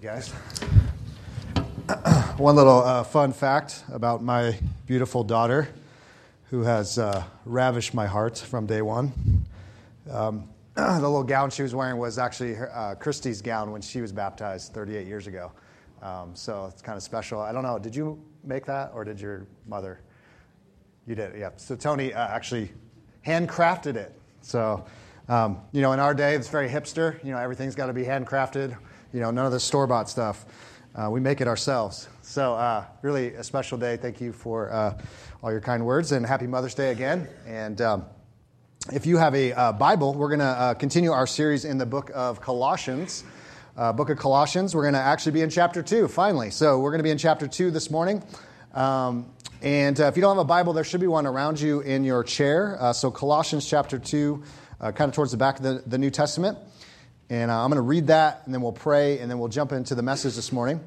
you guys. One little uh, fun fact about my beautiful daughter, who has uh, ravished my heart from day one. Um, the little gown she was wearing was actually uh, Christy's gown when she was baptized 38 years ago. Um, so it's kind of special. I don't know, did you make that or did your mother? You did, yeah. So Tony uh, actually handcrafted it. So, um, you know, in our day, it's very hipster. You know, everything's got to be handcrafted. You know, none of the store bought stuff. Uh, we make it ourselves. So, uh, really a special day. Thank you for uh, all your kind words and happy Mother's Day again. And um, if you have a uh, Bible, we're going to uh, continue our series in the book of Colossians. Uh, book of Colossians. We're going to actually be in chapter 2, finally. So, we're going to be in chapter 2 this morning. Um, and if you don't have a Bible, there should be one around you in your chair. so, Colossians chapter 2, kind of towards the back of the, the New Testament. And uh, I'm going to read that, and then we'll pray, and then we'll jump into the message this morning.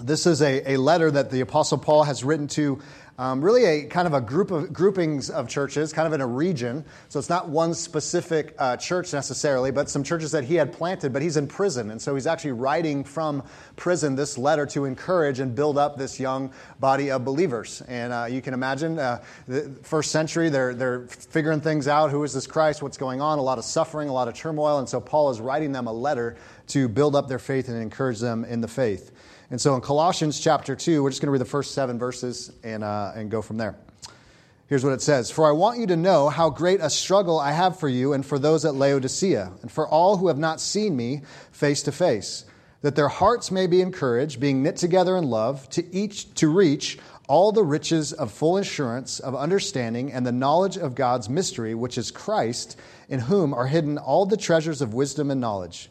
This is a, a letter that the Apostle Paul has written to um, really a kind of a group of groupings of churches, kind of in a region. So it's not one specific uh, church necessarily, but some churches that he had planted. But he's in prison, and so he's actually writing from prison this letter to encourage and build up this young body of believers. And uh, you can imagine, uh, the first century, they're they're figuring things out. Who is this Christ? What's going on? A lot of suffering, a lot of turmoil, and so Paul is writing them a letter to build up their faith and encourage them in the faith. And so in Colossians chapter 2, we're just going to read the first seven verses and, uh, and go from there. Here's what it says For I want you to know how great a struggle I have for you and for those at Laodicea, and for all who have not seen me face to face, that their hearts may be encouraged, being knit together in love, to each to reach all the riches of full assurance of understanding and the knowledge of God's mystery, which is Christ, in whom are hidden all the treasures of wisdom and knowledge.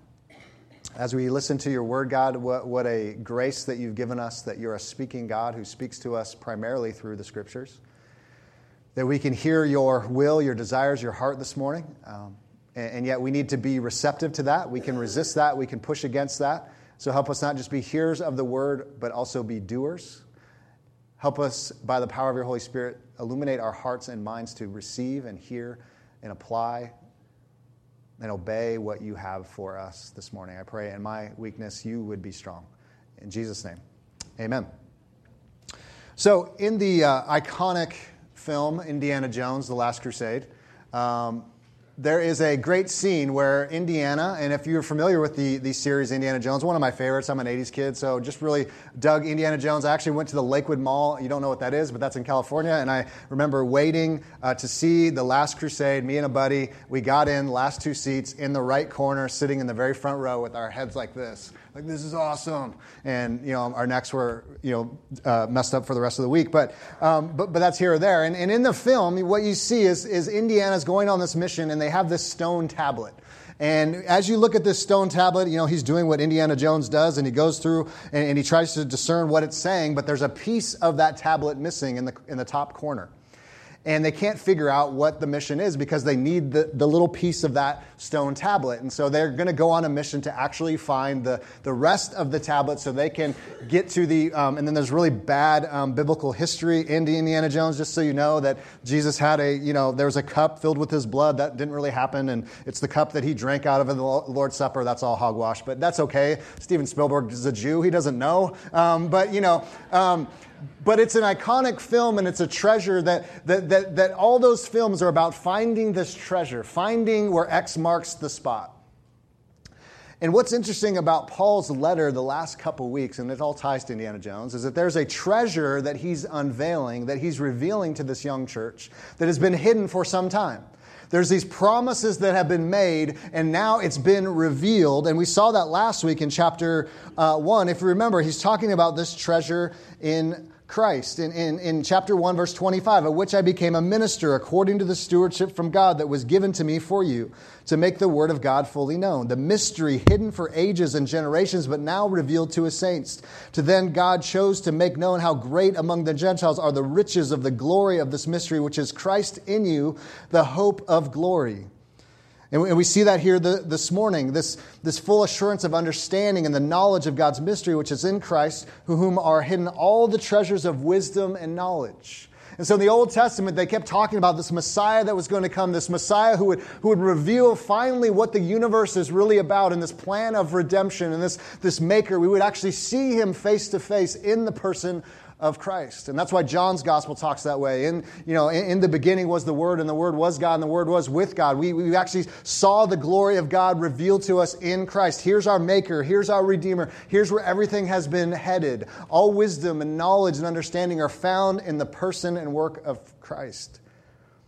As we listen to your word, God, what, what a grace that you've given us that you're a speaking God who speaks to us primarily through the scriptures. That we can hear your will, your desires, your heart this morning. Um, and, and yet we need to be receptive to that. We can resist that, we can push against that. So help us not just be hearers of the word, but also be doers. Help us, by the power of your Holy Spirit, illuminate our hearts and minds to receive and hear and apply and obey what you have for us this morning. I pray in my weakness you would be strong. In Jesus' name, amen. So, in the uh, iconic film Indiana Jones, The Last Crusade, um, there is a great scene where Indiana, and if you're familiar with the, the series Indiana Jones, one of my favorites, I'm an 80s kid, so just really dug Indiana Jones. I actually went to the Lakewood Mall. You don't know what that is, but that's in California. And I remember waiting uh, to see The Last Crusade. Me and a buddy, we got in, last two seats, in the right corner, sitting in the very front row with our heads like this like this is awesome. And you know our necks were you know uh, messed up for the rest of the week. But um, but, but that's here or there. And, and in the film what you see is, is indiana's going on this mission and they have this stone tablet. And as you look at this stone tablet, you know, he's doing what Indiana Jones does, and he goes through and, and, he tries to discern what it's saying, but there's a piece of that tablet missing in the, in the top corner and they can't figure out what the mission is because they need the, the little piece of that stone tablet. And so they're going to go on a mission to actually find the, the rest of the tablet so they can get to the. Um, and then there's really bad um, biblical history in Indiana Jones, just so you know that Jesus had a, you know, there was a cup filled with his blood. That didn't really happen. And it's the cup that he drank out of in the Lord's Supper. That's all hogwash, but that's okay. Steven Spielberg is a Jew. He doesn't know. Um, but, you know, um, but it's an iconic film and it's a treasure that, that, that, that all those films are about finding this treasure, finding where X marks the spot. And what's interesting about Paul's letter the last couple weeks, and it all ties to Indiana Jones, is that there's a treasure that he's unveiling, that he's revealing to this young church that has been hidden for some time. There's these promises that have been made, and now it's been revealed. And we saw that last week in chapter uh, 1. If you remember, he's talking about this treasure in Christ. In, in, in chapter 1, verse 25, of which I became a minister according to the stewardship from God that was given to me for you, to make the word of God fully known. The mystery hidden for ages and generations, but now revealed to his saints. To then God chose to make known how great among the Gentiles are the riches of the glory of this mystery, which is Christ in you, the hope of glory. And we see that here this morning, this, this full assurance of understanding and the knowledge of God's mystery, which is in Christ, who whom are hidden all the treasures of wisdom and knowledge. And so in the Old Testament, they kept talking about this Messiah that was going to come, this Messiah who would, who would reveal finally what the universe is really about and this plan of redemption and this, this maker. We would actually see him face to face in the person of Christ. And that's why John's gospel talks that way. In, you know, in, in, the beginning was the Word, and the Word was God, and the Word was with God. We, we actually saw the glory of God revealed to us in Christ. Here's our Maker, here's our Redeemer, here's where everything has been headed. All wisdom and knowledge and understanding are found in the person and work of Christ.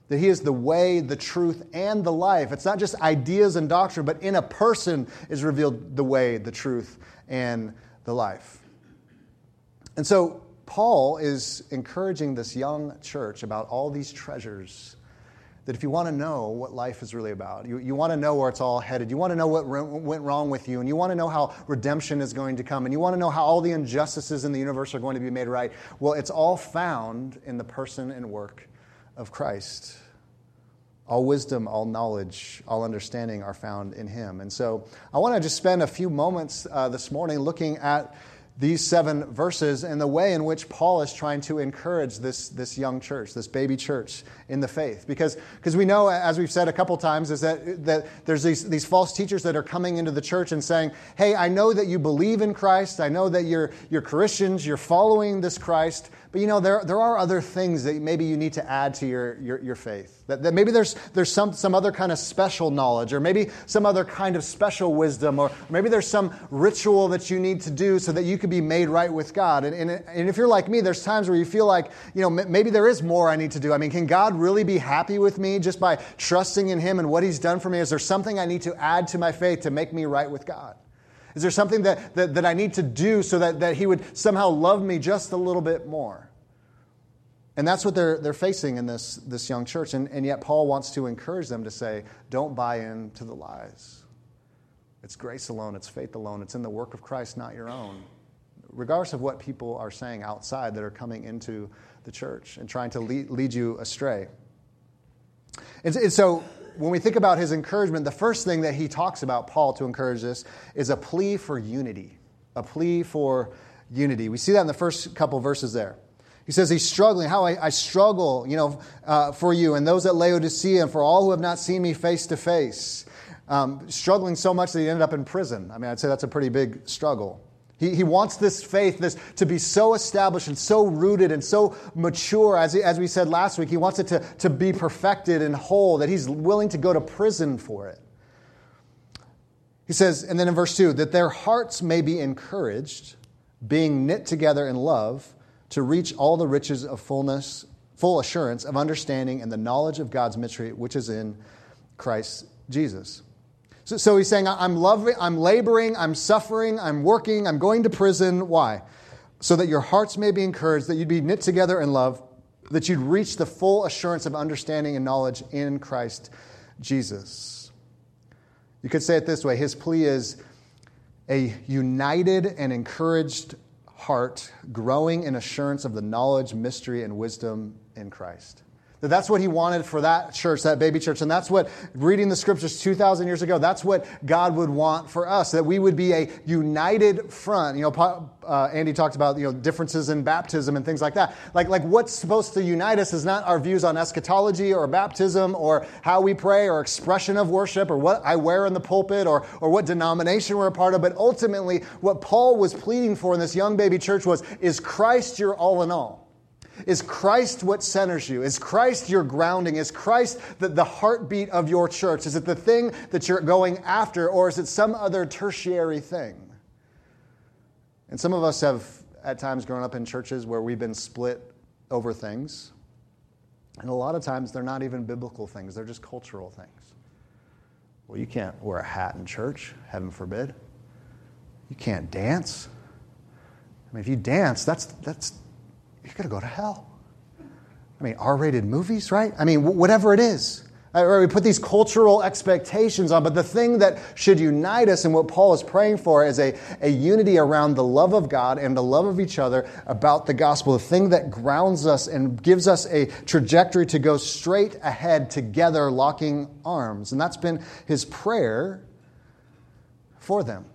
That He is the way, the truth, and the life. It's not just ideas and doctrine, but in a person is revealed the way, the truth, and the life. And so, Paul is encouraging this young church about all these treasures that if you want to know what life is really about, you, you want to know where it's all headed, you want to know what re- went wrong with you, and you want to know how redemption is going to come, and you want to know how all the injustices in the universe are going to be made right, well, it's all found in the person and work of Christ. All wisdom, all knowledge, all understanding are found in Him. And so I want to just spend a few moments uh, this morning looking at these seven verses and the way in which Paul is trying to encourage this, this young church, this baby church in the faith. Because because we know, as we've said a couple times, is that, that there's these, these false teachers that are coming into the church and saying, hey, I know that you believe in Christ. I know that you're, you're Christians. You're following this Christ. But you know, there, there are other things that maybe you need to add to your, your, your faith. That, that maybe there's, there's some, some other kind of special knowledge, or maybe some other kind of special wisdom, or maybe there's some ritual that you need to do so that you could be made right with God. And, and, and if you're like me, there's times where you feel like, you know, maybe there is more I need to do. I mean, can God really be happy with me just by trusting in Him and what He's done for me? Is there something I need to add to my faith to make me right with God? Is there something that, that, that I need to do so that, that he would somehow love me just a little bit more? And that's what they're, they're facing in this, this young church. And, and yet, Paul wants to encourage them to say, don't buy into the lies. It's grace alone, it's faith alone, it's in the work of Christ, not your own. Regardless of what people are saying outside that are coming into the church and trying to lead, lead you astray. And, and so, when we think about his encouragement, the first thing that he talks about, Paul, to encourage this, is a plea for unity. A plea for unity. We see that in the first couple verses there. He says he's struggling. How I, I struggle, you know, uh, for you and those at Laodicea and for all who have not seen me face to face. Um, struggling so much that he ended up in prison. I mean, I'd say that's a pretty big struggle. He, he wants this faith this, to be so established and so rooted and so mature, as, as we said last week. He wants it to, to be perfected and whole, that he's willing to go to prison for it. He says, and then in verse 2, that their hearts may be encouraged, being knit together in love, to reach all the riches of fullness, full assurance of understanding and the knowledge of God's mystery, which is in Christ Jesus. So, so he's saying, I'm, loving, I'm laboring, I'm suffering, I'm working, I'm going to prison. Why? So that your hearts may be encouraged, that you'd be knit together in love, that you'd reach the full assurance of understanding and knowledge in Christ Jesus. You could say it this way His plea is a united and encouraged heart, growing in assurance of the knowledge, mystery, and wisdom in Christ. That that's what he wanted for that church, that baby church. And that's what, reading the scriptures 2,000 years ago, that's what God would want for us, that we would be a united front. You know, uh, Andy talked about, you know, differences in baptism and things like that. Like, like what's supposed to unite us is not our views on eschatology or baptism or how we pray or expression of worship or what I wear in the pulpit or, or what denomination we're a part of. But ultimately, what Paul was pleading for in this young baby church was, is Christ your all in all? Is Christ what centers you? Is Christ your grounding? Is Christ the, the heartbeat of your church? Is it the thing that you're going after, or is it some other tertiary thing? And some of us have at times grown up in churches where we've been split over things. And a lot of times they're not even biblical things, they're just cultural things. Well, you can't wear a hat in church, heaven forbid. You can't dance. I mean, if you dance, that's, that's you're going to go to hell. I mean, R rated movies, right? I mean, whatever it is. Or we put these cultural expectations on, but the thing that should unite us and what Paul is praying for is a, a unity around the love of God and the love of each other about the gospel, the thing that grounds us and gives us a trajectory to go straight ahead together, locking arms. And that's been his prayer for them.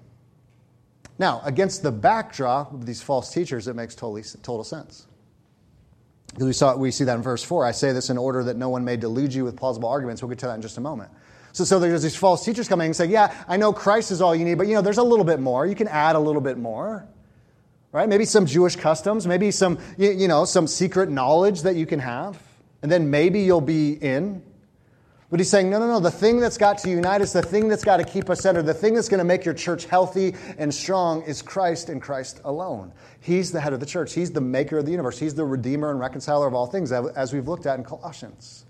Now, against the backdrop of these false teachers, it makes totally, total sense. Because we, saw, we see that in verse 4. I say this in order that no one may delude you with plausible arguments. We'll get to that in just a moment. So, so there's these false teachers coming and saying, yeah, I know Christ is all you need, but you know, there's a little bit more. You can add a little bit more. Right? Maybe some Jewish customs, maybe some, you know, some secret knowledge that you can have. And then maybe you'll be in. But he's saying, no, no, no. The thing that's got to unite us, the thing that's got to keep us centered, the thing that's going to make your church healthy and strong is Christ and Christ alone. He's the head of the church. He's the maker of the universe. He's the redeemer and reconciler of all things, as we've looked at in Colossians.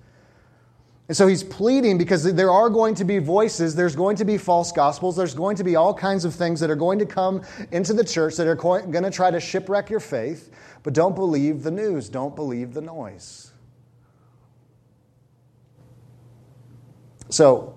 And so he's pleading because there are going to be voices, there's going to be false gospels, there's going to be all kinds of things that are going to come into the church that are going to try to shipwreck your faith. But don't believe the news, don't believe the noise. So,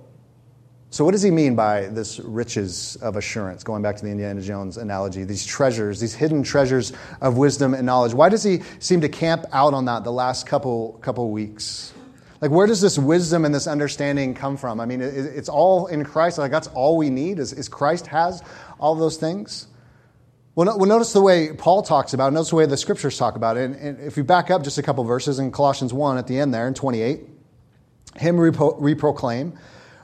so what does he mean by this riches of assurance? Going back to the Indiana Jones analogy, these treasures, these hidden treasures of wisdom and knowledge. Why does he seem to camp out on that the last couple couple weeks? Like, where does this wisdom and this understanding come from? I mean, it's all in Christ. Like, that's all we need. Is, is Christ has all those things? Well, well, notice the way Paul talks about it. Notice the way the scriptures talk about it. And, and if you back up just a couple verses in Colossians 1 at the end there in 28, him repro- reproclaim,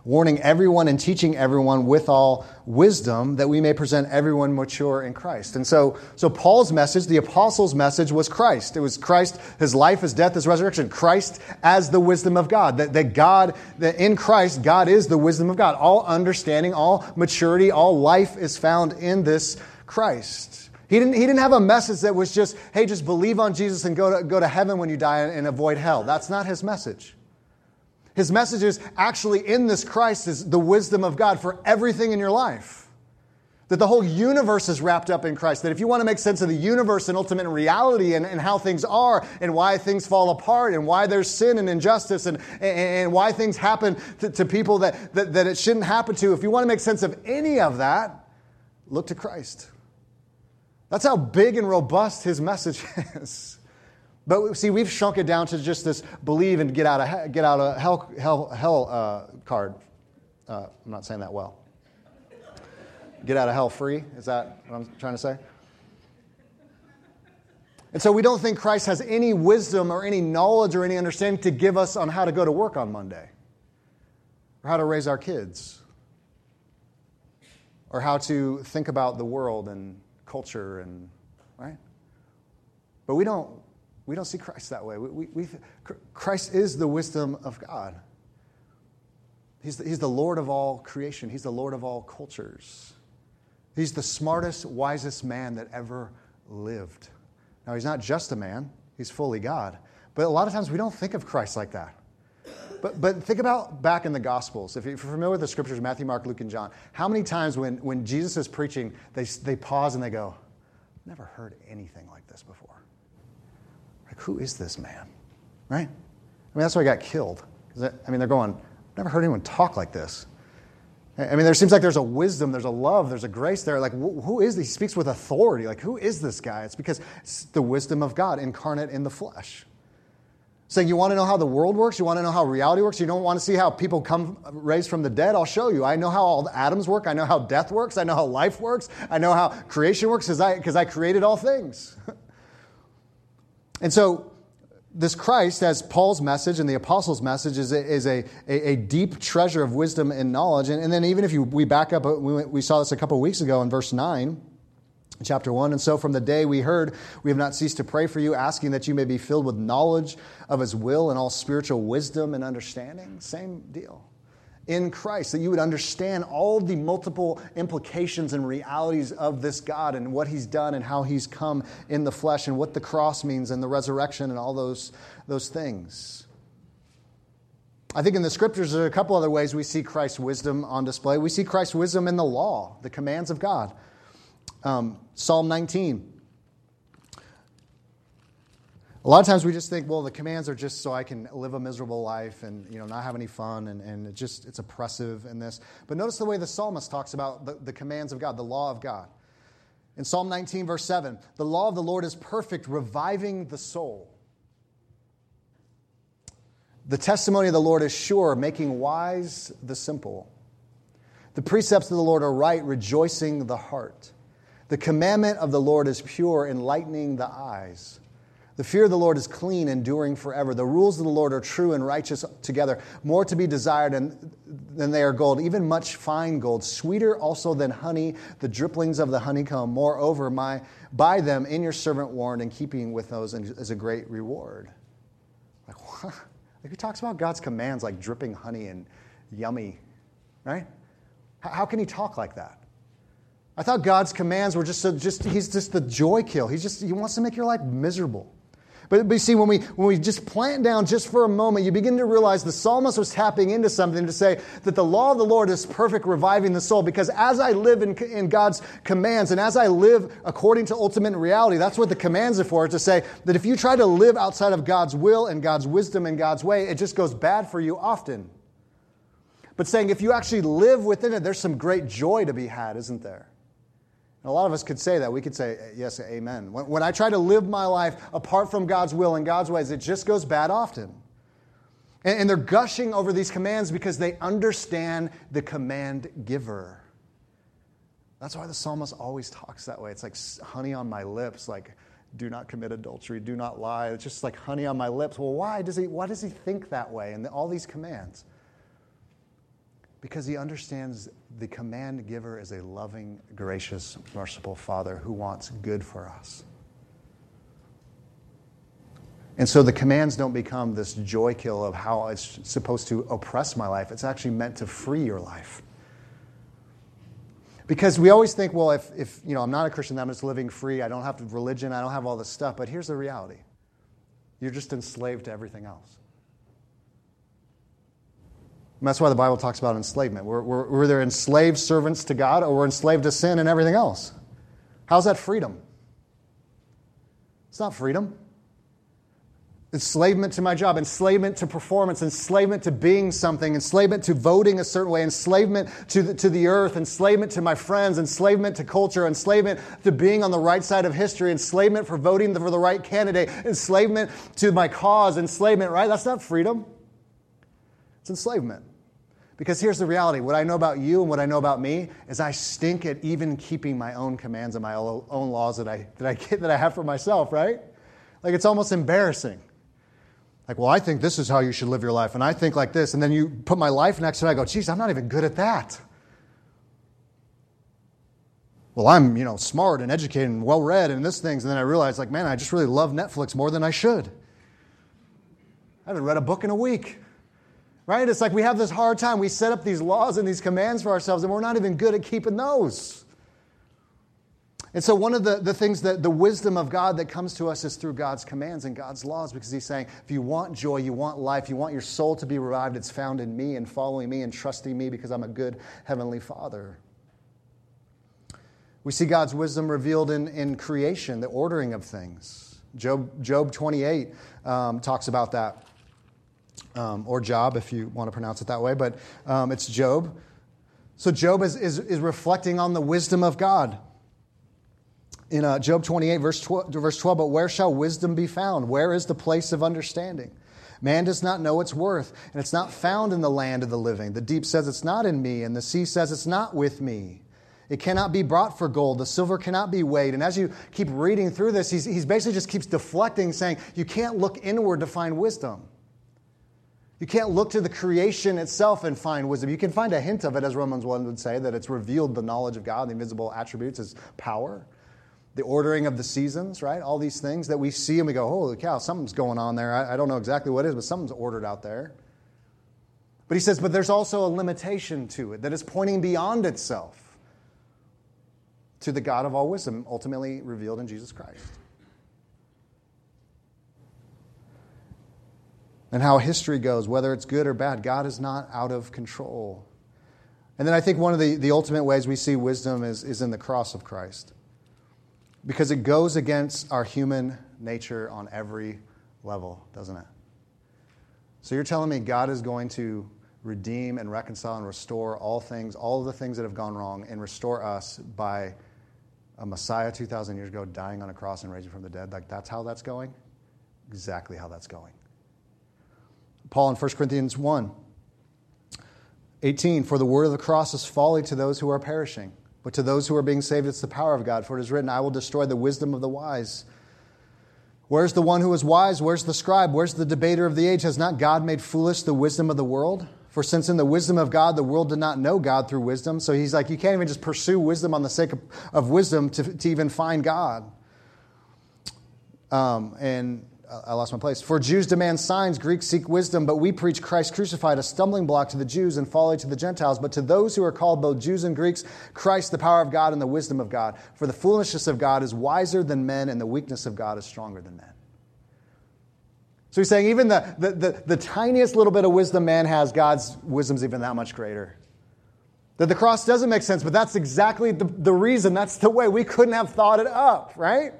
warning everyone and teaching everyone with all wisdom that we may present everyone mature in Christ. And so, so Paul's message, the apostles' message was Christ. It was Christ, his life, his death, his resurrection. Christ as the wisdom of God. That, that God, that in Christ, God is the wisdom of God. All understanding, all maturity, all life is found in this Christ. He didn't, he didn't have a message that was just, hey, just believe on Jesus and go to, go to heaven when you die and avoid hell. That's not his message. His message is actually in this Christ is the wisdom of God for everything in your life. That the whole universe is wrapped up in Christ. That if you want to make sense of the universe and ultimate reality and, and how things are and why things fall apart and why there's sin and injustice and, and, and why things happen to, to people that, that, that it shouldn't happen to, if you want to make sense of any of that, look to Christ. That's how big and robust his message is. But see, we've shrunk it down to just this believe and get out of, get out of hell, hell, hell uh, card. Uh, I'm not saying that well. Get out of hell free? Is that what I'm trying to say? And so we don't think Christ has any wisdom or any knowledge or any understanding to give us on how to go to work on Monday, or how to raise our kids, or how to think about the world and culture and, right? But we don't we don't see Christ that way. We, we, Christ is the wisdom of God. He's the, he's the Lord of all creation, He's the Lord of all cultures. He's the smartest, wisest man that ever lived. Now, He's not just a man, He's fully God. But a lot of times we don't think of Christ like that. But, but think about back in the Gospels. If you're familiar with the scriptures, Matthew, Mark, Luke, and John, how many times when, when Jesus is preaching, they, they pause and they go, Never heard anything like this before. Who is this man? Right? I mean, that's why he got killed. I mean, they're going, I've never heard anyone talk like this. I mean, there seems like there's a wisdom, there's a love, there's a grace there. Like, who is this? He speaks with authority. Like, who is this guy? It's because it's the wisdom of God incarnate in the flesh. Saying, you want to know how the world works? You want to know how reality works? You don't want to see how people come raised from the dead? I'll show you. I know how all the atoms work. I know how death works. I know how life works. I know how creation works because I, I created all things. And so, this Christ, as Paul's message and the apostles' message, is a, is a, a, a deep treasure of wisdom and knowledge. And, and, then, even if you, we back up, uh, we, we saw this a couple of weeks ago in verse 9 chapter 1 and so from the day we heard we have not ceased to pray for you asking that you may be filled with knowledge of his will and all spiritual wisdom and understanding. Same deal in Christ, that you would understand all the multiple implications and realities of this God and what He's done and how He's come in the flesh and what the cross means and the resurrection and all those, those things. I think in the scriptures, there are a couple other ways we see Christ's wisdom on display. We see Christ's wisdom in the law, the commands of God. Um, Psalm 19. A lot of times we just think, well, the commands are just so I can live a miserable life and you know not have any fun and, and it just it's oppressive in this. But notice the way the psalmist talks about the, the commands of God, the law of God. In Psalm 19, verse 7, the law of the Lord is perfect, reviving the soul. The testimony of the Lord is sure, making wise the simple. The precepts of the Lord are right, rejoicing the heart. The commandment of the Lord is pure, enlightening the eyes. The fear of the Lord is clean, enduring forever. The rules of the Lord are true and righteous together, more to be desired than they are gold, even much fine gold, sweeter also than honey, the dripplings of the honeycomb. Moreover, my, by them in your servant warned, and keeping with those is a great reward. Like, what? Like, he talks about God's commands like dripping honey and yummy, right? How can he talk like that? I thought God's commands were just, so, just he's just the joy kill. He's just, he wants to make your life miserable. But, but you see, when we, when we just plant down just for a moment, you begin to realize the psalmist was tapping into something to say that the law of the Lord is perfect, reviving the soul. Because as I live in, in God's commands and as I live according to ultimate reality, that's what the commands are for, to say that if you try to live outside of God's will and God's wisdom and God's way, it just goes bad for you often. But saying if you actually live within it, there's some great joy to be had, isn't there? A lot of us could say that. We could say, eh, yes, amen. When, when I try to live my life apart from God's will and God's ways, it just goes bad often. And, and they're gushing over these commands because they understand the command giver. That's why the psalmist always talks that way. It's like honey on my lips, like do not commit adultery, do not lie. It's just like honey on my lips. Well, why does he, why does he think that way? And all these commands because he understands the command giver is a loving, gracious, merciful Father who wants good for us. And so the commands don't become this joy kill of how it's supposed to oppress my life. It's actually meant to free your life. Because we always think, well, if, if you know, I'm not a Christian, I'm just living free. I don't have religion. I don't have all this stuff. But here's the reality you're just enslaved to everything else. And that's why the Bible talks about enslavement. We're, we're, we're either enslaved servants to God or we're enslaved to sin and everything else. How's that freedom? It's not freedom. Enslavement to my job, enslavement to performance, enslavement to being something, enslavement to voting a certain way, enslavement to the, to the earth, enslavement to my friends, enslavement to culture, enslavement to being on the right side of history, enslavement for voting for the right candidate, enslavement to my cause, enslavement, right? That's not freedom. It's enslavement. Because here's the reality what I know about you and what I know about me is I stink at even keeping my own commands and my own laws that I, that I, get, that I have for myself, right? Like it's almost embarrassing. Like, well, I think this is how you should live your life, and I think like this. And then you put my life next to it, I go, geez, I'm not even good at that. Well, I'm, you know, smart and educated and well read and this things. And then I realize, like, man, I just really love Netflix more than I should. I haven't read a book in a week right? It's like we have this hard time. We set up these laws and these commands for ourselves, and we're not even good at keeping those. And so, one of the, the things that the wisdom of God that comes to us is through God's commands and God's laws, because He's saying, if you want joy, you want life, you want your soul to be revived, it's found in me and following me and trusting me because I'm a good Heavenly Father. We see God's wisdom revealed in, in creation, the ordering of things. Job, Job 28 um, talks about that um, or Job, if you want to pronounce it that way, but um, it's Job. So Job is, is, is, reflecting on the wisdom of God. In uh, Job 28, verse 12, verse 12, but where shall wisdom be found? Where is the place of understanding? Man does not know its worth, and it's not found in the land of the living. The deep says it's not in me, and the sea says it's not with me. It cannot be brought for gold. The silver cannot be weighed. And as you keep reading through this, he's, he's basically just keeps deflecting, saying, You can't look inward to find wisdom. You can't look to the creation itself and find wisdom. You can find a hint of it, as Romans 1 would say, that it's revealed the knowledge of God, the invisible attributes, his power, the ordering of the seasons, right? All these things that we see and we go, holy cow, something's going on there. I, I don't know exactly what it is, but something's ordered out there. But he says, but there's also a limitation to it that is pointing beyond itself to the God of all wisdom, ultimately revealed in Jesus Christ. And how history goes, whether it's good or bad. God is not out of control. And then I think one of the, the ultimate ways we see wisdom is, is in the cross of Christ. Because it goes against our human nature on every level, doesn't it? So you're telling me God is going to redeem and reconcile and restore all things, all of the things that have gone wrong, and restore us by a Messiah 2,000 years ago dying on a cross and raising from the dead? Like, that's how that's going? Exactly how that's going. Paul in 1 Corinthians 1 18, for the word of the cross is folly to those who are perishing, but to those who are being saved, it's the power of God. For it is written, I will destroy the wisdom of the wise. Where's the one who is wise? Where's the scribe? Where's the debater of the age? Has not God made foolish the wisdom of the world? For since in the wisdom of God, the world did not know God through wisdom. So he's like, you can't even just pursue wisdom on the sake of, of wisdom to, to even find God. Um, and I lost my place. For Jews demand signs, Greeks seek wisdom, but we preach Christ crucified, a stumbling block to the Jews and folly to the Gentiles. But to those who are called both Jews and Greeks, Christ, the power of God and the wisdom of God. For the foolishness of God is wiser than men, and the weakness of God is stronger than men. So he's saying even the, the, the, the tiniest little bit of wisdom man has, God's wisdom's even that much greater. That the cross doesn't make sense, but that's exactly the, the reason. That's the way. We couldn't have thought it up, right?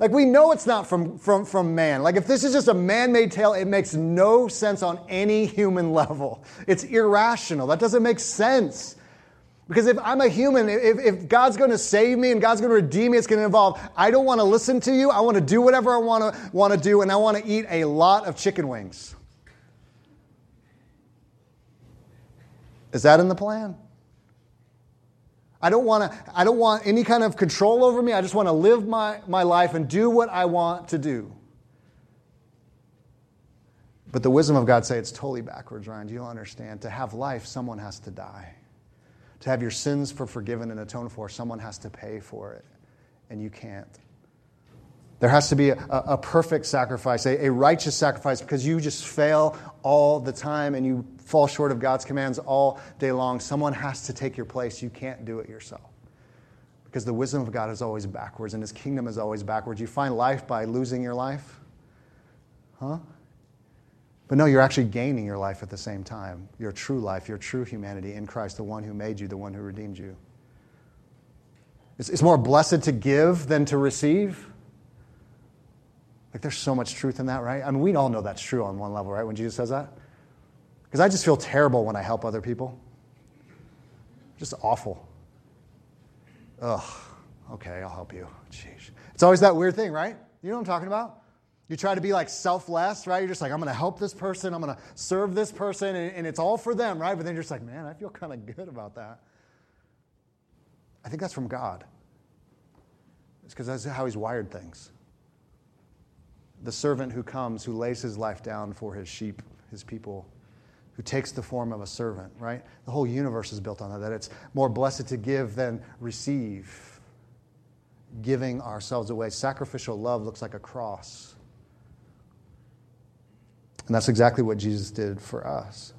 Like, we know it's not from, from, from man. Like, if this is just a man made tale, it makes no sense on any human level. It's irrational. That doesn't make sense. Because if I'm a human, if, if God's going to save me and God's going to redeem me, it's going to involve, I don't want to listen to you. I want to do whatever I want to, want to do, and I want to eat a lot of chicken wings. Is that in the plan? I don't want to, I don't want any kind of control over me. I just want to live my, my life and do what I want to do. But the wisdom of God say it's totally backwards, Ryan. You Do you understand? To have life, someone has to die. To have your sins for forgiven and atoned for, someone has to pay for it. And you can't. There has to be a, a perfect sacrifice, a, a righteous sacrifice, because you just fail all the time and you fall short of God's commands all day long. Someone has to take your place. You can't do it yourself. Because the wisdom of God is always backwards and his kingdom is always backwards. You find life by losing your life? Huh? But no, you're actually gaining your life at the same time. Your true life, your true humanity in Christ, the one who made you, the one who redeemed you. It's, it's more blessed to give than to receive. Like, there's so much truth in that, right? I mean, we all know that's true on one level, right? When Jesus says that. Because I just feel terrible when I help other people. Just awful. Ugh, okay, I'll help you. Jeez. It's always that weird thing, right? You know what I'm talking about? You try to be like selfless, right? You're just like, I'm going to help this person, I'm going to serve this person, and, and, it's all for them, right? But then you're just like, man, I feel kind of good about that. I think that's from God. It's because that's how He's wired things the servant who comes, who lays his life down for his sheep, his people, who takes the form of a servant, right? The whole universe is built on that, that it's more blessed to give than receive. Giving ourselves away. Sacrificial love looks like a cross. And that's exactly what Jesus did for us.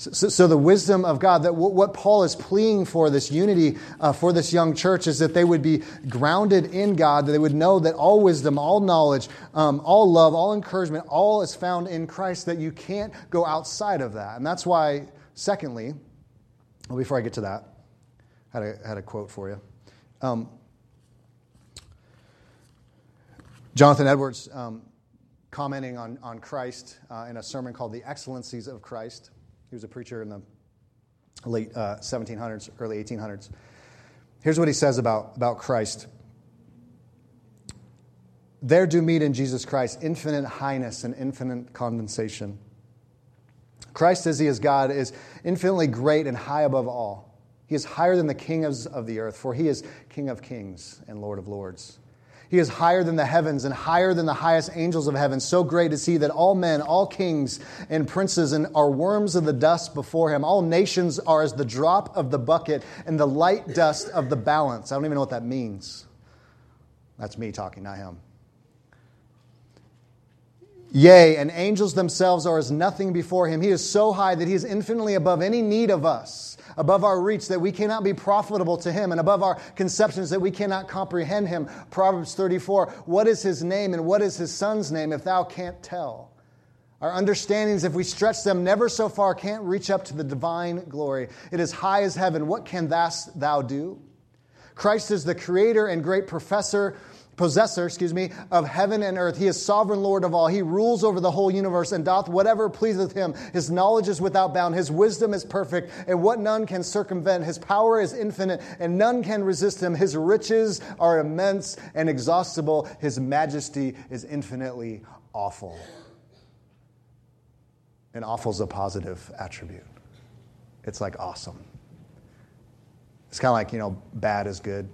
So, so, the wisdom of God, that what Paul is pleading for this unity uh, for this young church is that they would be grounded in God, that they would know that all wisdom, all knowledge, um, all love, all encouragement, all is found in Christ, that you can't go outside of that. And that's why, secondly, well, before I get to that, I had a, had a quote for you. Um, Jonathan Edwards, um, commenting on, on Christ uh, in a sermon called The Excellencies of Christ he was a preacher in the late uh, 1700s, early 1800s. Here's what he says about, about Christ. There do meet in Jesus Christ infinite highness and infinite condensation. Christ, as he is God, is infinitely great and high above all. He is higher than the kings of the earth, for he is King of kings and Lord of lords. He is higher than the heavens and higher than the highest angels of heaven. So great is he that all men, all kings and princes and are worms of the dust before him. All nations are as the drop of the bucket and the light dust of the balance. I don't even know what that means. That's me talking, not him. Yea, and angels themselves are as nothing before him. He is so high that he is infinitely above any need of us above our reach that we cannot be profitable to him, and above our conceptions that we cannot comprehend him. Proverbs 34 What is his name and what is his son's name if thou can't tell? Our understandings, if we stretch them never so far, can't reach up to the divine glory. It is high as heaven. What can thou do? Christ is the creator and great professor possessor, excuse me, of heaven and earth. He is sovereign Lord of all. He rules over the whole universe and doth whatever pleaseth him. His knowledge is without bound. His wisdom is perfect, and what none can circumvent. His power is infinite, and none can resist him. His riches are immense and exhaustible. His majesty is infinitely awful. And awful is a positive attribute. It's like awesome. It's kind of like, you know, bad is good.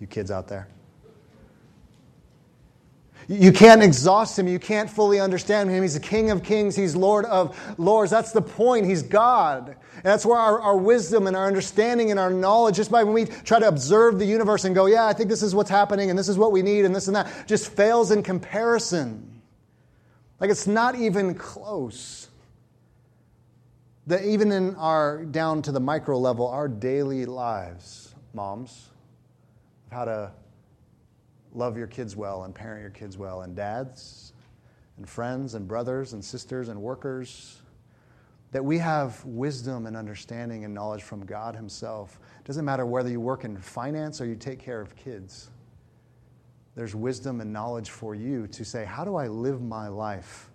You kids out there. You can't exhaust him. You can't fully understand him. He's the King of kings. He's Lord of lords. That's the point. He's God. And that's where our, our wisdom and our understanding and our knowledge, just by when we try to observe the universe and go, yeah, I think this is what's happening and this is what we need and this and that, just fails in comparison. Like it's not even close. That even in our, down to the micro level, our daily lives, moms, how to love your kids well and parent your kids well, and dads, and friends, and brothers, and sisters, and workers, that we have wisdom and understanding and knowledge from God Himself. It doesn't matter whether you work in finance or you take care of kids. There's wisdom and knowledge for you to say, How do I live my life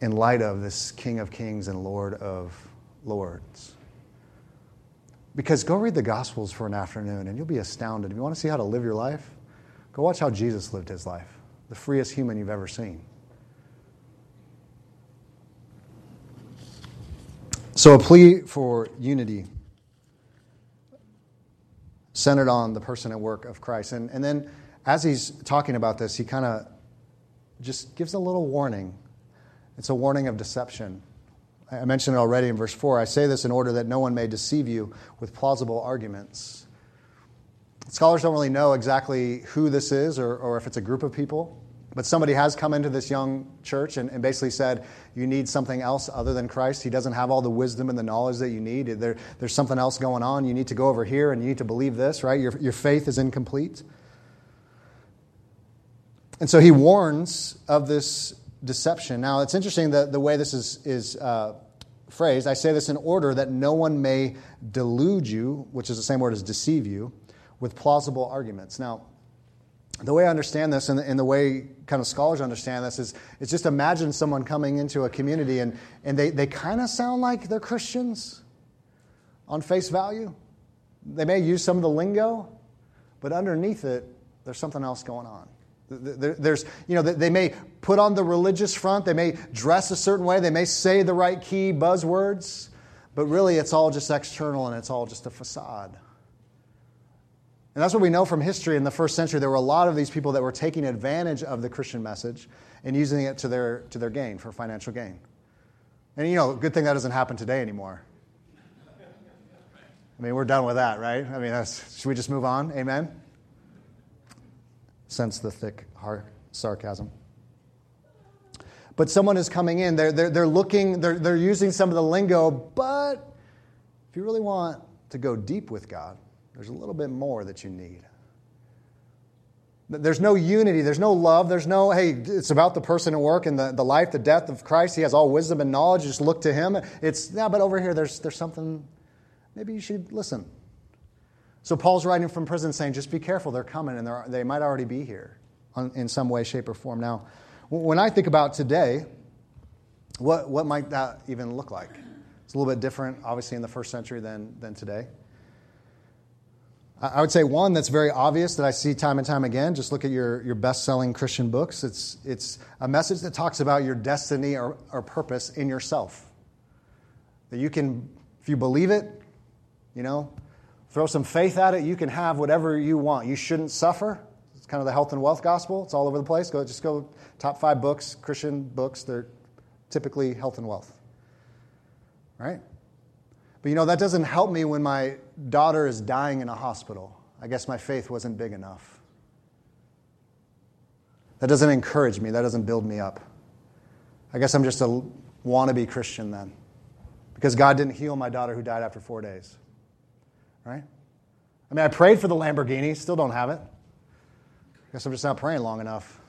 in light of this King of Kings and Lord of Lords? Because go read the Gospels for an afternoon and you'll be astounded. If you want to see how to live your life, go watch how Jesus lived his life, the freest human you've ever seen. So, a plea for unity centered on the person and work of Christ. And, and then, as he's talking about this, he kind of just gives a little warning. It's a warning of deception. I mentioned it already in verse 4. I say this in order that no one may deceive you with plausible arguments. Scholars don't really know exactly who this is or, or if it's a group of people, but somebody has come into this young church and, and, basically said, You need something else other than Christ. He doesn't have all the wisdom and the knowledge that you need. There, there's something else going on. You need to go over here and you need to believe this, right? Your, your faith is incomplete. And so he warns of this deception. Now, it's interesting that the way this is, is uh, phrased. I say this in order that no one may delude you, which is the same word as deceive you, with plausible arguments. Now, the way I understand this and the, and the way kind of scholars understand this is, is just imagine someone coming into a community and, and they, they kind of sound like they're Christians on face value. They may use some of the lingo, but underneath it, there's something else going on. There's, you know, they may put on the religious front, they may dress a certain way, they may say the right key buzzwords, but really it's all just external and it's all just a facade. And that's what we know from history. In the first century, there were a lot of these people that were taking advantage of the Christian message and using it to their, to their gain, for financial gain. And, you know, good thing that doesn't happen today anymore. I mean, we're done with that, right? I mean, should we just move on? Amen? Sense the thick sarcasm. But someone is coming in, they're, they're, they're looking, they're, they're using some of the lingo, but if you really want to go deep with God, there's a little bit more that you need. There's no unity. There's no love. There's no, hey, it's about the person and work and the, the life, the death of Christ. He has all wisdom and knowledge. Just look to him. It's, yeah, but over here, there's, there's something, maybe you should listen. So Paul's writing from prison saying, just be careful, they're coming, and they're, they might already be here in some way, shape, or form. Now, when I think about today, what, what might that even look like? It's a little bit different, obviously, in the first century than, than today. I would say one that's very obvious that I see time and time again. Just look at your, your best selling Christian books. It's, it's a message that talks about your destiny or, or purpose in yourself. That you can, if you believe it, you know, Throw some faith at it, you can have whatever you want. You shouldn't suffer. It's kind of the health and wealth gospel. It's all over the place. Go just go top five books, Christian books, they're typically health and wealth. Right? But you know, that doesn't help me when my daughter is dying in a hospital. I guess my faith wasn't big enough. That doesn't encourage me. That doesn't build me up. I guess I'm just a wannabe Christian then. Because God didn't heal my daughter who died after four days right? I mean, I prayed for the Lamborghini, still don't have it. I guess I'm just not praying long enough.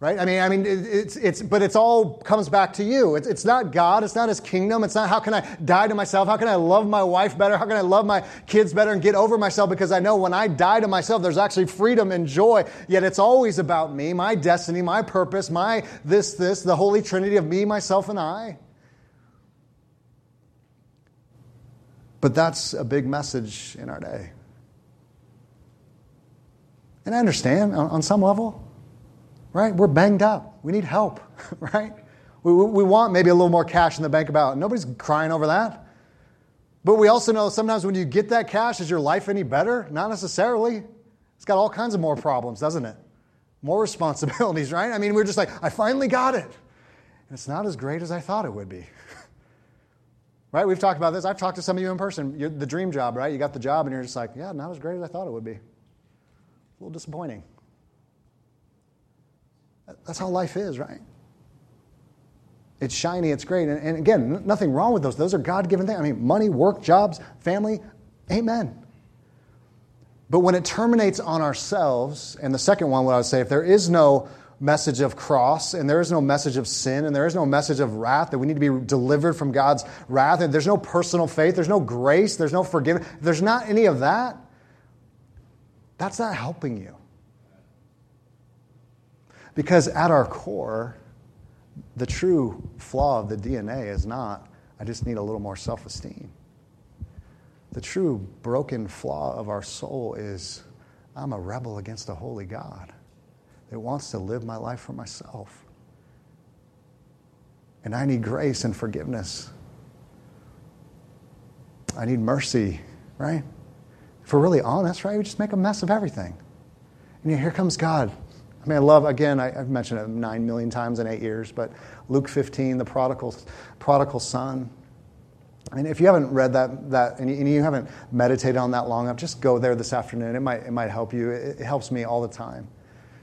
right? I mean, I mean, it's, it's, but it's all comes back to you. It's, it's not God. It's not His kingdom. It's not how can I die to myself? How can I love my wife better? How can I love my kids better and get over myself? Because I know when I die to myself, there's actually freedom and joy. Yet it's always about me, my destiny, my purpose, my this, this, the Holy Trinity of me, myself, and I. But that's a big message in our day. And I understand on, on some level right? We're banged up. We need help, right? We, we want maybe a little more cash in the bank about. Nobody's crying over that. But we also know sometimes when you get that cash, is your life any better? Not necessarily. It's got all kinds of more problems, doesn't it? More responsibilities, right? I mean, we're just like, I finally got it. And it's not as great as I thought it would be. right? We've talked about this. I've talked to some of you in person. You're the dream job, right? You got the job and you're just like, yeah, not as great as I thought it would be. A little disappointing. That's how life is, right? It's shiny, it's great. And, and again, nothing wrong with those. Those are God given things. I mean, money, work, jobs, family, amen. But when it terminates on ourselves, and the second one, what I would say, if there is no message of cross, and there is no message of sin, and there is no message of wrath, that we need to be delivered from God's wrath, and there's no personal faith, there's no grace, there's no forgiveness, there's not any of that, that's not helping you. Because at our core, the true flaw of the DNA is not, I just need a little more self esteem. The true broken flaw of our soul is, I'm a rebel against a holy God that wants to live my life for myself. And I need grace and forgiveness. I need mercy, right? If we're really honest, right, we just make a mess of everything. And here comes God I mean, I love, again, I, have mentioned it nine million times in eight years, but Luke 15, the prodigal, prodigal son. And if you haven't read that, that and, you, and you haven't meditated on that long enough, just go there this afternoon. It might, it might help you. It, it helps me all the time.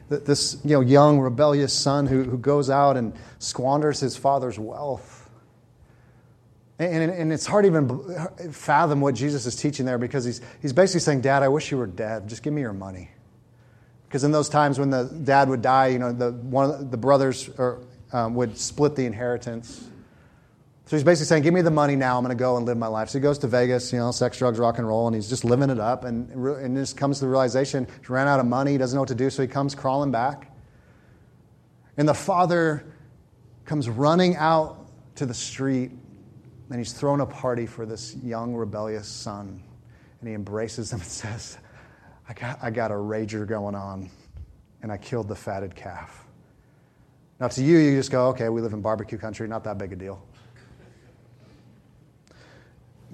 This you know, young, rebellious son who, who goes out and squanders his father's wealth. And, and, it's hard to even fathom what Jesus is teaching there because he's, he's basically saying, Dad, I wish you were dead. Just give me your money. Because in those times when the dad would die, you know, the, one the brothers or, um, would split the inheritance. So he's basically saying, Give me the money now, I'm going to go and live my life. So he goes to Vegas, you know, sex, drugs, rock and roll, and he's just living it up. And, and just comes to the realization he ran out of money, he doesn't know what to do, so he comes crawling back. And the father comes running out to the street, and he's thrown a party for this young, rebellious son. And he embraces him and says, I got, I got a rager going on, and I killed the fatted calf. Now, to you, you just go, okay, we live in barbecue country, not that big a deal.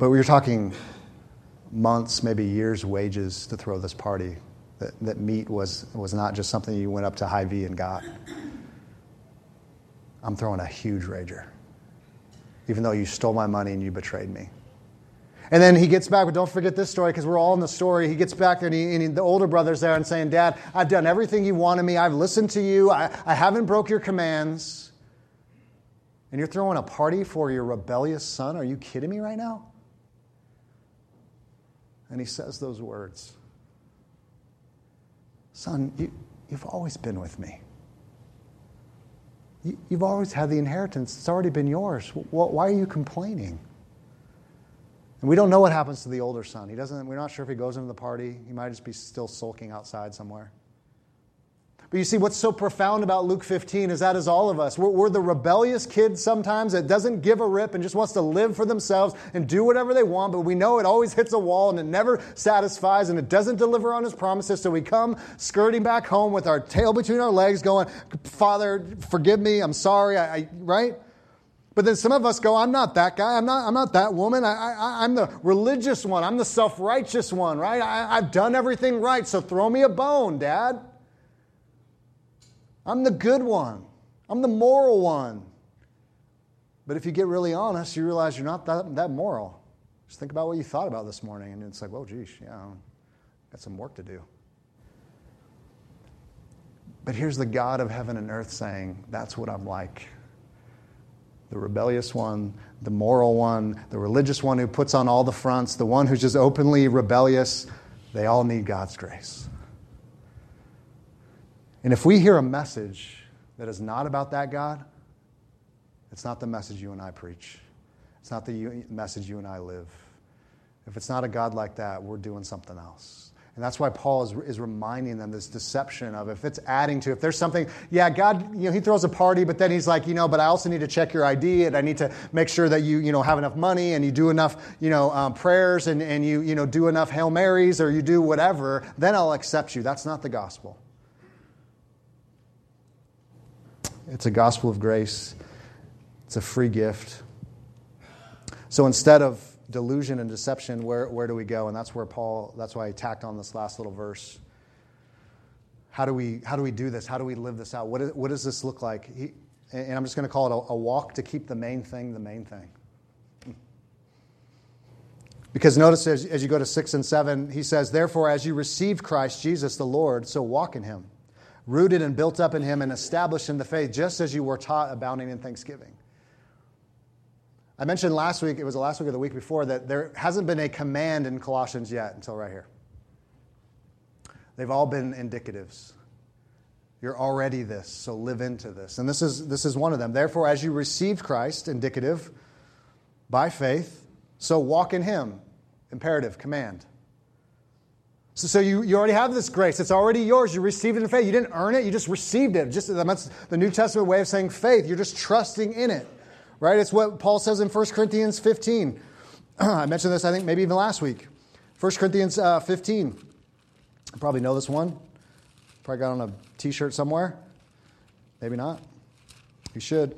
But we were talking months, maybe years' wages to throw this party. That, that meat was, was not just something you went up to Hy-Vee and got. I'm throwing a huge rager, even though you stole my money and you betrayed me. And then he gets back, but don't forget this story because we're all in the story. He gets back there and, he, and he, the older brother's there and saying, Dad, I've done everything you wanted me. I've listened to you. I, I haven't broke your commands. And you're throwing a party for your rebellious son? Are you kidding me right now? And he says those words Son, you, you've always been with me. You, have always had the inheritance. It's already been yours. Why are you complaining? And we don't know what happens to the older son. He doesn't, we're not sure if he goes into the party. He might just be still sulking outside somewhere. But you see, what's so profound about Luke 15 is that is all of us. We're, we're, the rebellious kids sometimes that doesn't give a rip and just wants to live for themselves and do whatever they want, but we know it always hits a wall and it never satisfies and it doesn't deliver on his promises. So we come skirting back home with our tail between our legs going, Father, forgive me, I'm sorry, I, I right? But then some of us go, I'm not that guy. I'm not, I'm not that woman. I, I'm the religious one. I'm the self righteous one, right? I, I've done everything right, so throw me a bone, Dad. I'm the good one. I'm the moral one. But if you get really honest, you realize you're not that, that moral. Just think about what you thought about this morning, and it's like, well, geez, yeah, got some work to do. But here's the God of heaven and earth saying, that's what I'm like the rebellious one, the moral one, the religious one who puts on all the fronts, the one who's just openly rebellious, they all need God's grace. And if we hear a message that is not about that God, it's not the message you and I preach. It's not the message you and I live. If it's not a God like that, we're doing something else. And that's why Paul is, is reminding them this deception of if it's adding to, if there's something, yeah, God, you know, he throws a party, but then he's like, you know, but I also need to check your ID and I need to make sure that you, you know, have enough money and you do enough, you know, um, prayers and, and you, you know, do enough Hail Marys or you do whatever, then I'll accept you. That's not the gospel. It's a gospel of grace. It's a free gift. So instead of delusion and deception, where, where do we go? And that's where Paul, that's why he tacked on this last little verse. How do we, how do, we do this? How do we live this out? What, is, what does this look like? He, and I'm just going to call it a, a walk to keep the main thing the main thing. Because notice as, as you go to 6 and 7, he says, Therefore, as you received Christ Jesus the Lord, so walk in him, rooted and built up in him, and established in the faith, just as you were taught, abounding in thanksgiving. I mentioned last week, it was the last week or the week before, that there hasn't been a command in Colossians yet until right here. They've all been indicatives. You're already this, so live into this. And this is, this is one of them. Therefore, as you received Christ, indicative, by faith, so walk in Him, imperative, command. So, so you, you already have this grace. It's already yours. You received it in faith. You didn't earn it, you just received it. Just, that's the New Testament way of saying faith. You're just trusting in it right? It's what Paul says in 1 Corinthians 15. I mentioned this, I think, maybe even last week. 1 Corinthians uh, 15. You probably know this one. Probably got on a t shirt somewhere. Maybe not. You should.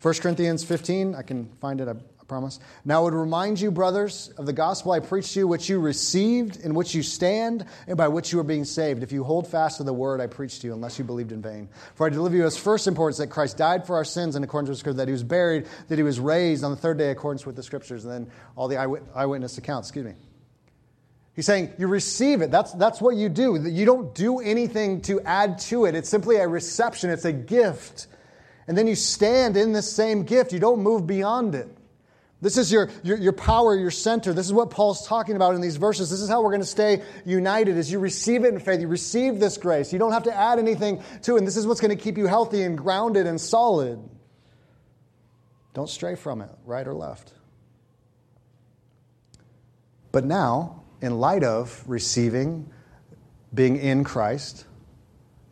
1 Corinthians 15, I can find it, I promise. Now, I would remind you, brothers, of the gospel I preached to you, which you received, in which you stand, and by which you are being saved, if you hold fast to the word I preached to you, unless you believed in vain. For I deliver you as first importance that Christ died for our sins in accordance with that he was buried, that he was raised on the third day in accordance with the Scriptures, and then all the eyewitness accounts. Excuse me. He's saying you receive it. That's, that's what you do. You don't do anything to add to it. It's simply a reception, it's a gift. And then you stand in this same gift. You don't move beyond it. This is your, your, your, power, your center. This is what Paul's talking about in these verses. This is how we're going to stay united as you receive it in faith. You receive this grace. You don't have to add anything to it. And this is what's going to keep you healthy and grounded and solid. Don't stray from it, right or left. But now, in light of receiving, being in Christ,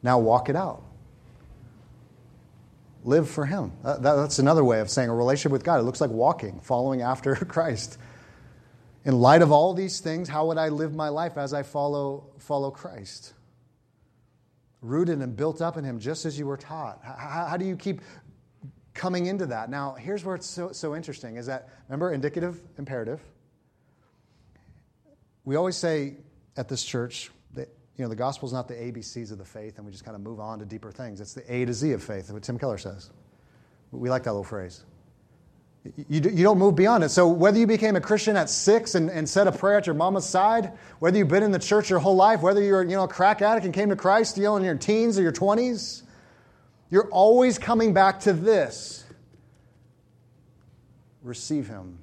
now walk it out live for Him. Uh, that's another way of saying a relationship with God. It looks like walking, following after Christ. In light of all these things, how would I live my life as I follow, follow Christ? Rooted and built up in Him, just as you were taught. How, how do you keep coming into that? Now, here's where it's so, so interesting is that, remember, indicative, imperative. We always say at this church, you know, the gospel is not the ABCs of the faith and we just kind of move on to deeper things. It's the A to Z of faith, what Tim Keller says. We like that little phrase. You, you don't move beyond it. So, whether you became a Christian at six and, and said a prayer at your mama's side, whether you've been in the church your whole life, whether you're you know, a crack addict and came to Christ you know, in your teens or your 20s, you're always coming back to this receive Him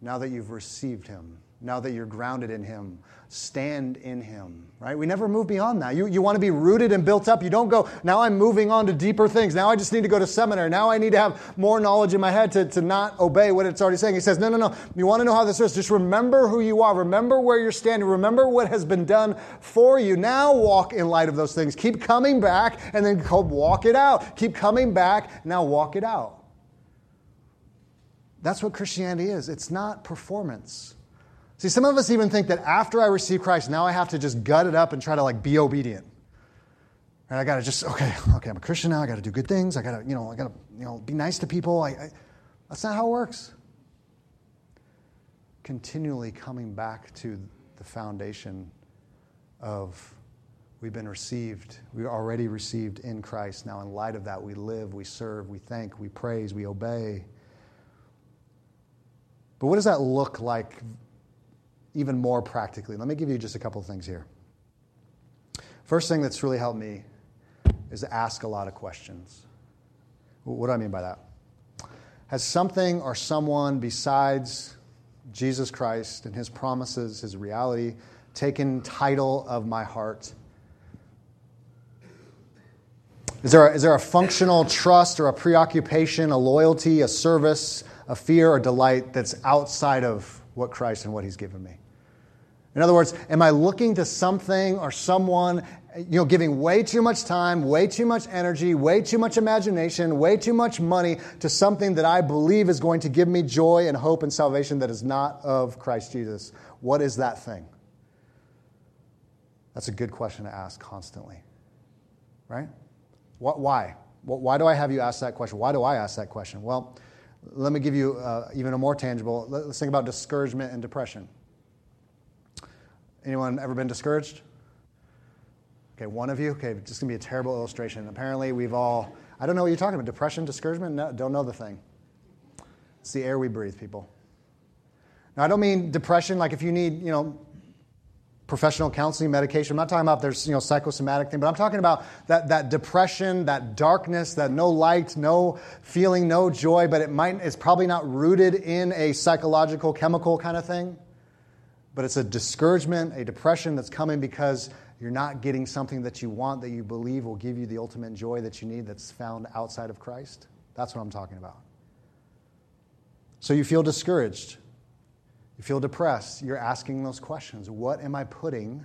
now that you've received Him, now that you're grounded in Him, stand in him, right? We never move beyond that. You, you want to be rooted and built up. You don't go, now I'm moving on to deeper things. Now I just need to go to seminary. Now I need to have more knowledge in my head to, to not obey what it's already saying. He says, no, no, no. You want to know how this is? Just remember who you are. Remember where you're standing. Remember what has been done for you. Now walk in light of those things. Keep coming back and then walk it out. Keep coming back. Now walk it out. That's what Christianity is. It's not performance. See, some of us even think that after I receive Christ, now I have to just gut it up and try to like be obedient. And I got to just, okay, okay, I'm a Christian now. I got to do good things. I got to, you know, I got to, you know, be nice to people. I, I, that's not how it works. Continually coming back to the foundation of we've been received, We're already received in Christ. Now, in light of that, we live, we serve, we thank, we praise, we obey. But what does that look like even more practically. Let me give you just a couple of things here. First thing that's really helped me is to ask a lot of questions. What do I mean by that? Has something or someone besides Jesus Christ and his promises, his reality, taken title of my heart? Is there, a, is there a functional trust or a preoccupation, a loyalty, a service, a fear or delight that's outside of what Christ and what He's given me? In other words, am I looking to something or someone, you know, giving way too much time, way too much energy, way too much imagination, way too much money to something that I believe is going to give me joy and hope and salvation that is not of Christ Jesus? What is that thing? That's a good question to ask constantly, right? What, why? Why do I have you ask that question? Why do I ask that question? Well, let me give you uh, even a more tangible. Let's think about discouragement and depression. Anyone ever been discouraged? Okay, one of you. Okay, just gonna be a terrible illustration. Apparently, we've all. I don't know what you're talking about. Depression, discouragement. No, don't know the thing. It's the air we breathe, people. Now, I don't mean depression like if you need, you know, professional counseling, medication. I'm not talking about there's you know psychosomatic thing, but I'm talking about that, that depression, that darkness, that no light, no feeling, no joy, but it might it's probably not rooted in a psychological, chemical kind of thing. But it's a discouragement, a depression that's coming because you're not getting something that you want that you believe will give you the ultimate joy that you need that's found outside of Christ. That's what I'm talking about. So you feel discouraged. You feel depressed, you're asking those questions. What am I putting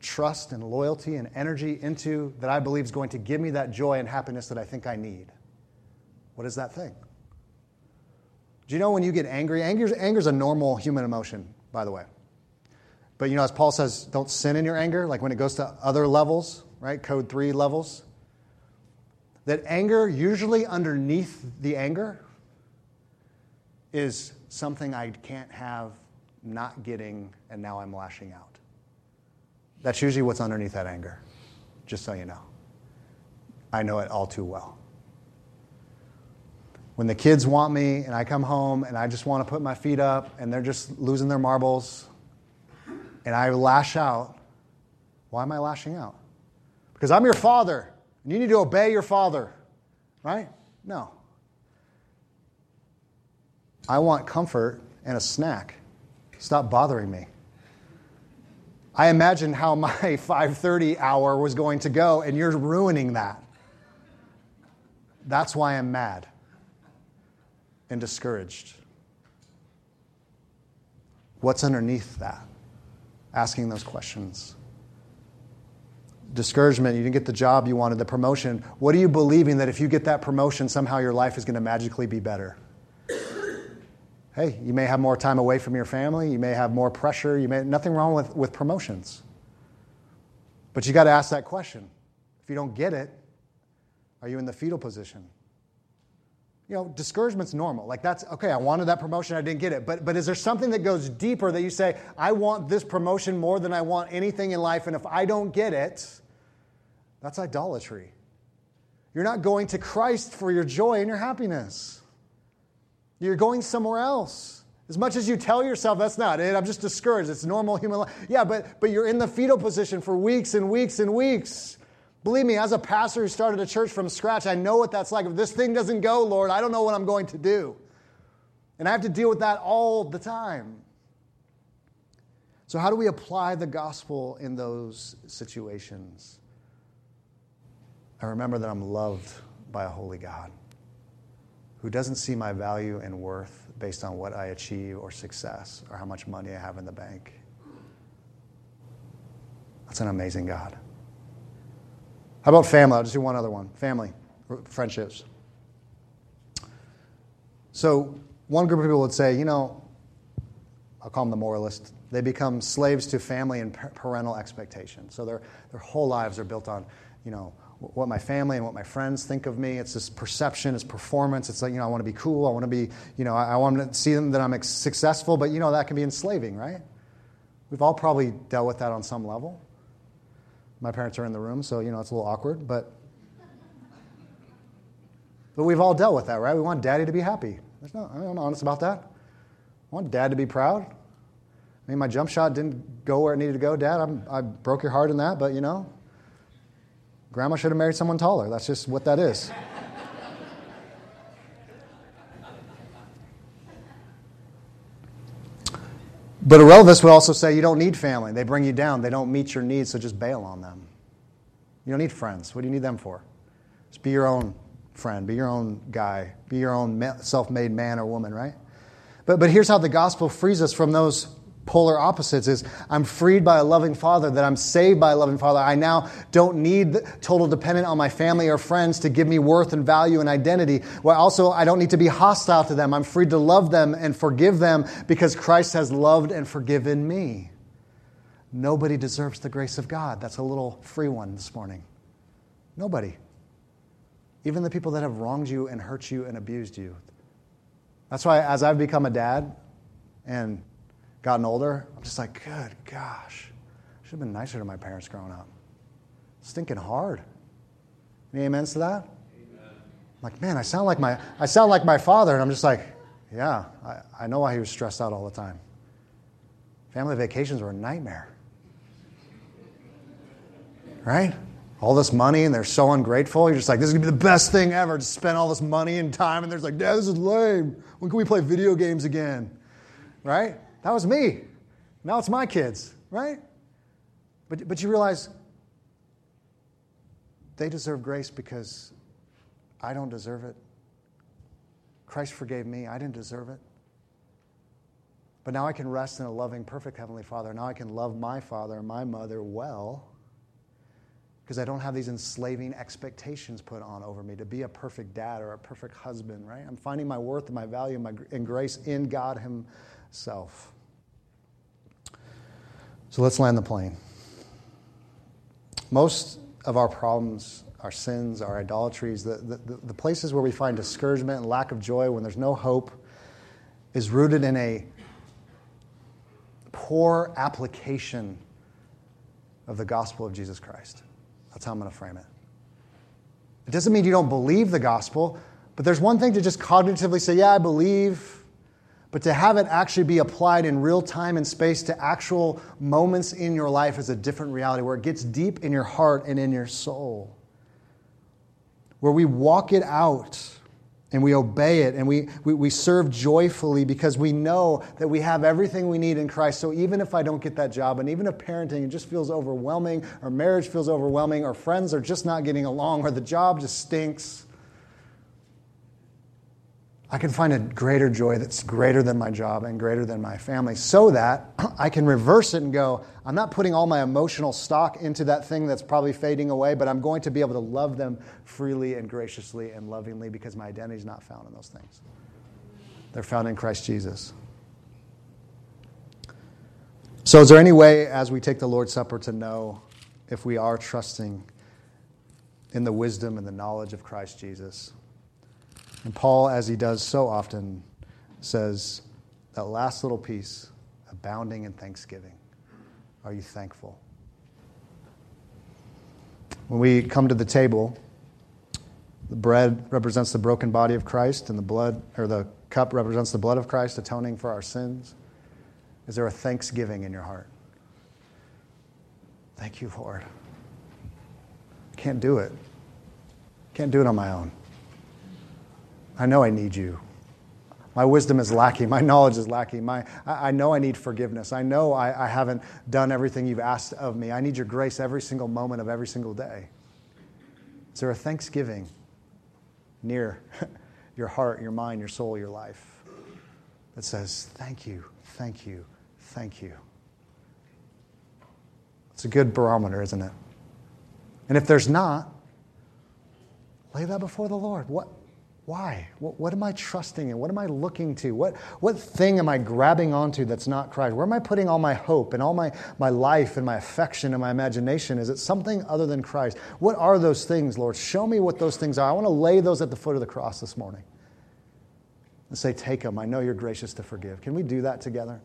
trust and loyalty and energy into that I believe is going to give me that joy and happiness that I think I need? What is that thing? Do you know when you get angry? Anger is a normal human emotion, by the way. But you know, as Paul says, don't sin in your anger, like when it goes to other levels, right? Code three levels. That anger, usually underneath the anger, is something I can't have not getting, and now I'm lashing out. That's usually what's underneath that anger, just so you know. I know it all too well. When the kids want me and I come home and I just want to put my feet up and they're just losing their marbles and I lash out, why am I lashing out? Because I'm your father and you need to obey your father, right? No. I want comfort and a snack. Stop bothering me. I imagined how my 5:30 hour was going to go and you're ruining that. That's why I'm mad and discouraged. What's underneath that? Asking those questions. Discouragement, you didn't get the job you wanted, the promotion. What are you believing that if you get that promotion, somehow your life is going to magically be better? hey, you may have more time away from your family, you may have more pressure, you may nothing wrong with, with promotions. But you got to ask that question. If you don't get it, are you in the fetal position? You know, discouragement's normal. Like that's okay, I wanted that promotion, I didn't get it. But but is there something that goes deeper that you say, I want this promotion more than I want anything in life, and if I don't get it, that's idolatry. You're not going to Christ for your joy and your happiness. You're going somewhere else. As much as you tell yourself that's not it, I'm just discouraged. It's normal human life. Yeah, but, but you're in the fetal position for weeks and weeks and weeks. Believe me, as a pastor who started a church from scratch, I know what that's like. If this thing doesn't go, Lord, I don't know what I'm going to do. And I have to deal with that all the time. So, how do we apply the gospel in those situations? I remember that I'm loved by a holy God who doesn't see my value and worth based on what I achieve or success or how much money I have in the bank. That's an amazing God. How about family? I'll just do one other one family, friendships. So, one group of people would say, you know, I'll call them the moralist. They become slaves to family and parental expectations. So, their, their whole lives are built on, you know, what my family and what my friends think of me. It's this perception, it's performance. It's like, you know, I want to be cool. I want to be, you know, I, I want to see them that I'm successful, but, you know, that can be enslaving, right? We've all probably dealt with that on some level. My parents are in the room, so, you know, it's a little awkward, but. But we've all dealt with that, right? We want daddy to be happy. There's no, I'm honest about that. I want dad to be proud. I mean, my jump shot didn't go where it needed to go, Dad. I'm, I broke your heart in that, but you know, Grandma should have married someone taller. That's just what that is. But a relativist would also say you don't need family. They bring you down. They don't meet your needs, so just bail on them. You don't need friends. What do you need them for? Just be your own friend, be your own guy, be your own self made man or woman, right? But, but here's how the gospel frees us from those polar opposites is i'm freed by a loving father that i'm saved by a loving father. I now don't need total dependent on my family or friends to give me worth and value and identity. Well also i don't need to be hostile to them. I'm free to love them and forgive them because christ has loved and forgiven me. Nobody deserves the grace of god. That's a little free one this morning. Nobody. Even the people that have wronged you and hurt you and abused you. That's why as i've become a dad and gotten older, I'm just like, good gosh, I should have been nicer to my parents growing up. Stinking hard. Any amens to that? Amen. Like, man, I sound like my I sound like my father, and I'm just like, yeah, I, I know why he was stressed out all the time. Family vacations were a nightmare. Right? All this money, and they're so ungrateful. You're just like, this is gonna be the best thing ever to spend all this money and time. And there's like, Dad, this is lame. When can we play video games again? Right? That was me. Now it's my kids, right? But, but you realize they deserve grace because I don't deserve it. Christ forgave me. I didn't deserve it. But now I can rest in a loving, perfect Heavenly Father. Now I can love my father and my mother well because I don't have these enslaving expectations put on over me to be a perfect dad or a perfect husband, right? I'm finding my worth and my value and, my, and grace in God Himself. So let's land the plane. Most of our problems, our sins, our idolatries, the, the, the, places where we find discouragement and lack of joy when there's no hope, is rooted in a poor application of the gospel of Jesus Christ. That's how I'm going to frame it. It doesn't mean you don't believe the gospel, but there's one thing to just cognitively say, Yeah, I believe but to have it actually be applied in real time and space to actual moments in your life is a different reality where it gets deep in your heart and in your soul. Where we walk it out and we obey it and we, we, we serve joyfully because we know that we have everything we need in Christ. So even if I don't get that job, and even if parenting just feels overwhelming, or marriage feels overwhelming, or friends are just not getting along, or the job just stinks, I can find a greater joy that's greater than my job and greater than my family so that I can reverse it and go, I'm not putting all my emotional stock into that thing that's probably fading away, but I'm going to be able to love them freely and graciously and lovingly because my identity is not found in those things. They're found in Christ Jesus. So, is there any way as we take the Lord's Supper to know if we are trusting in the wisdom and the knowledge of Christ Jesus? And Paul, as he does so often, says that last little piece, abounding in thanksgiving. Are you thankful? When we come to the table, the bread represents the broken body of Christ, and the blood, or the cup represents the blood of Christ atoning for our sins. Is there a thanksgiving in your heart? Thank you, Lord. I can't do it. Can't do it on my own. I know I need you. My wisdom is lacking. My knowledge is lacking. My, I, I know I need forgiveness. I know I, I haven't done everything you've asked of me. I need your grace every single moment of every single day. Is there a thanksgiving near your heart, your mind, your soul, your life that says, Thank you, thank you, thank you? It's a good barometer, isn't it? And if there's not, lay that before the Lord. What, why? What, what, am I trusting in? What am I looking to? What, what thing am I grabbing onto that's not Christ? Where am I putting all my hope and all my, my life and my affection and my imagination? Is it something other than Christ? What are those things, Lord? Show me what those things are. I want to lay those at the foot of the cross this morning and say, Take them. I know you're gracious to forgive. Can we do that together?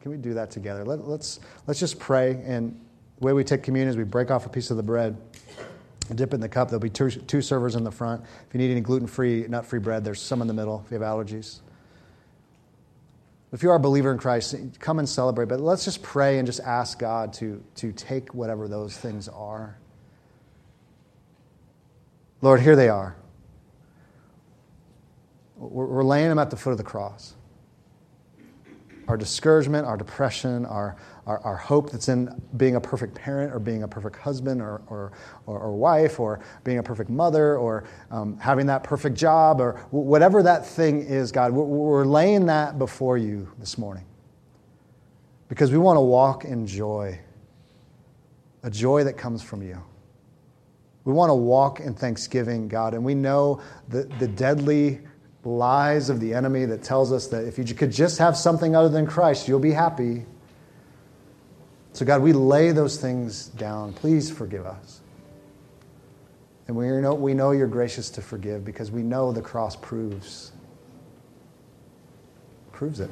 Can we do that together? Let, let's, let's just pray. And the way we take communion is we break off a piece of the bread dip in the cup. There'll be two, two servers in the front. If you need any gluten free, nut free bread, there's some in the middle if you have allergies. If you are a believer in Christ, come and celebrate. But let's just pray and just ask God to, to take whatever those things are. Lord, here they are. We're, we're laying them at the foot of the cross. Our discouragement, our depression, our, our, our, hope that's in being a perfect parent or being a perfect husband or, or, or, or wife or being a perfect mother or um, having that perfect job or whatever that thing is, God, we're, we're laying that before you this morning because we want to walk in joy, a joy that comes from you. We want to walk in thanksgiving, God, and we know the, the deadly lies of the enemy that tells us that if you could just have something other than Christ, you'll be happy. So, God, we lay those things down. Please forgive us. And we know, we know you're gracious to forgive because we know the cross proves proves it.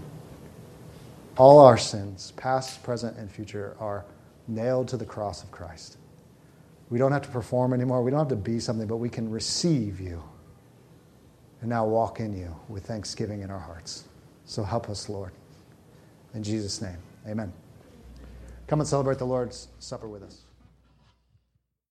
All our sins, past, present, and future, are nailed to the cross of Christ. We don't have to perform anymore. We don't have to be something, but we can receive you and now walk in you with thanksgiving in our hearts. So help us, Lord. In Jesus' name, amen. Come and celebrate the Lord's Supper with us.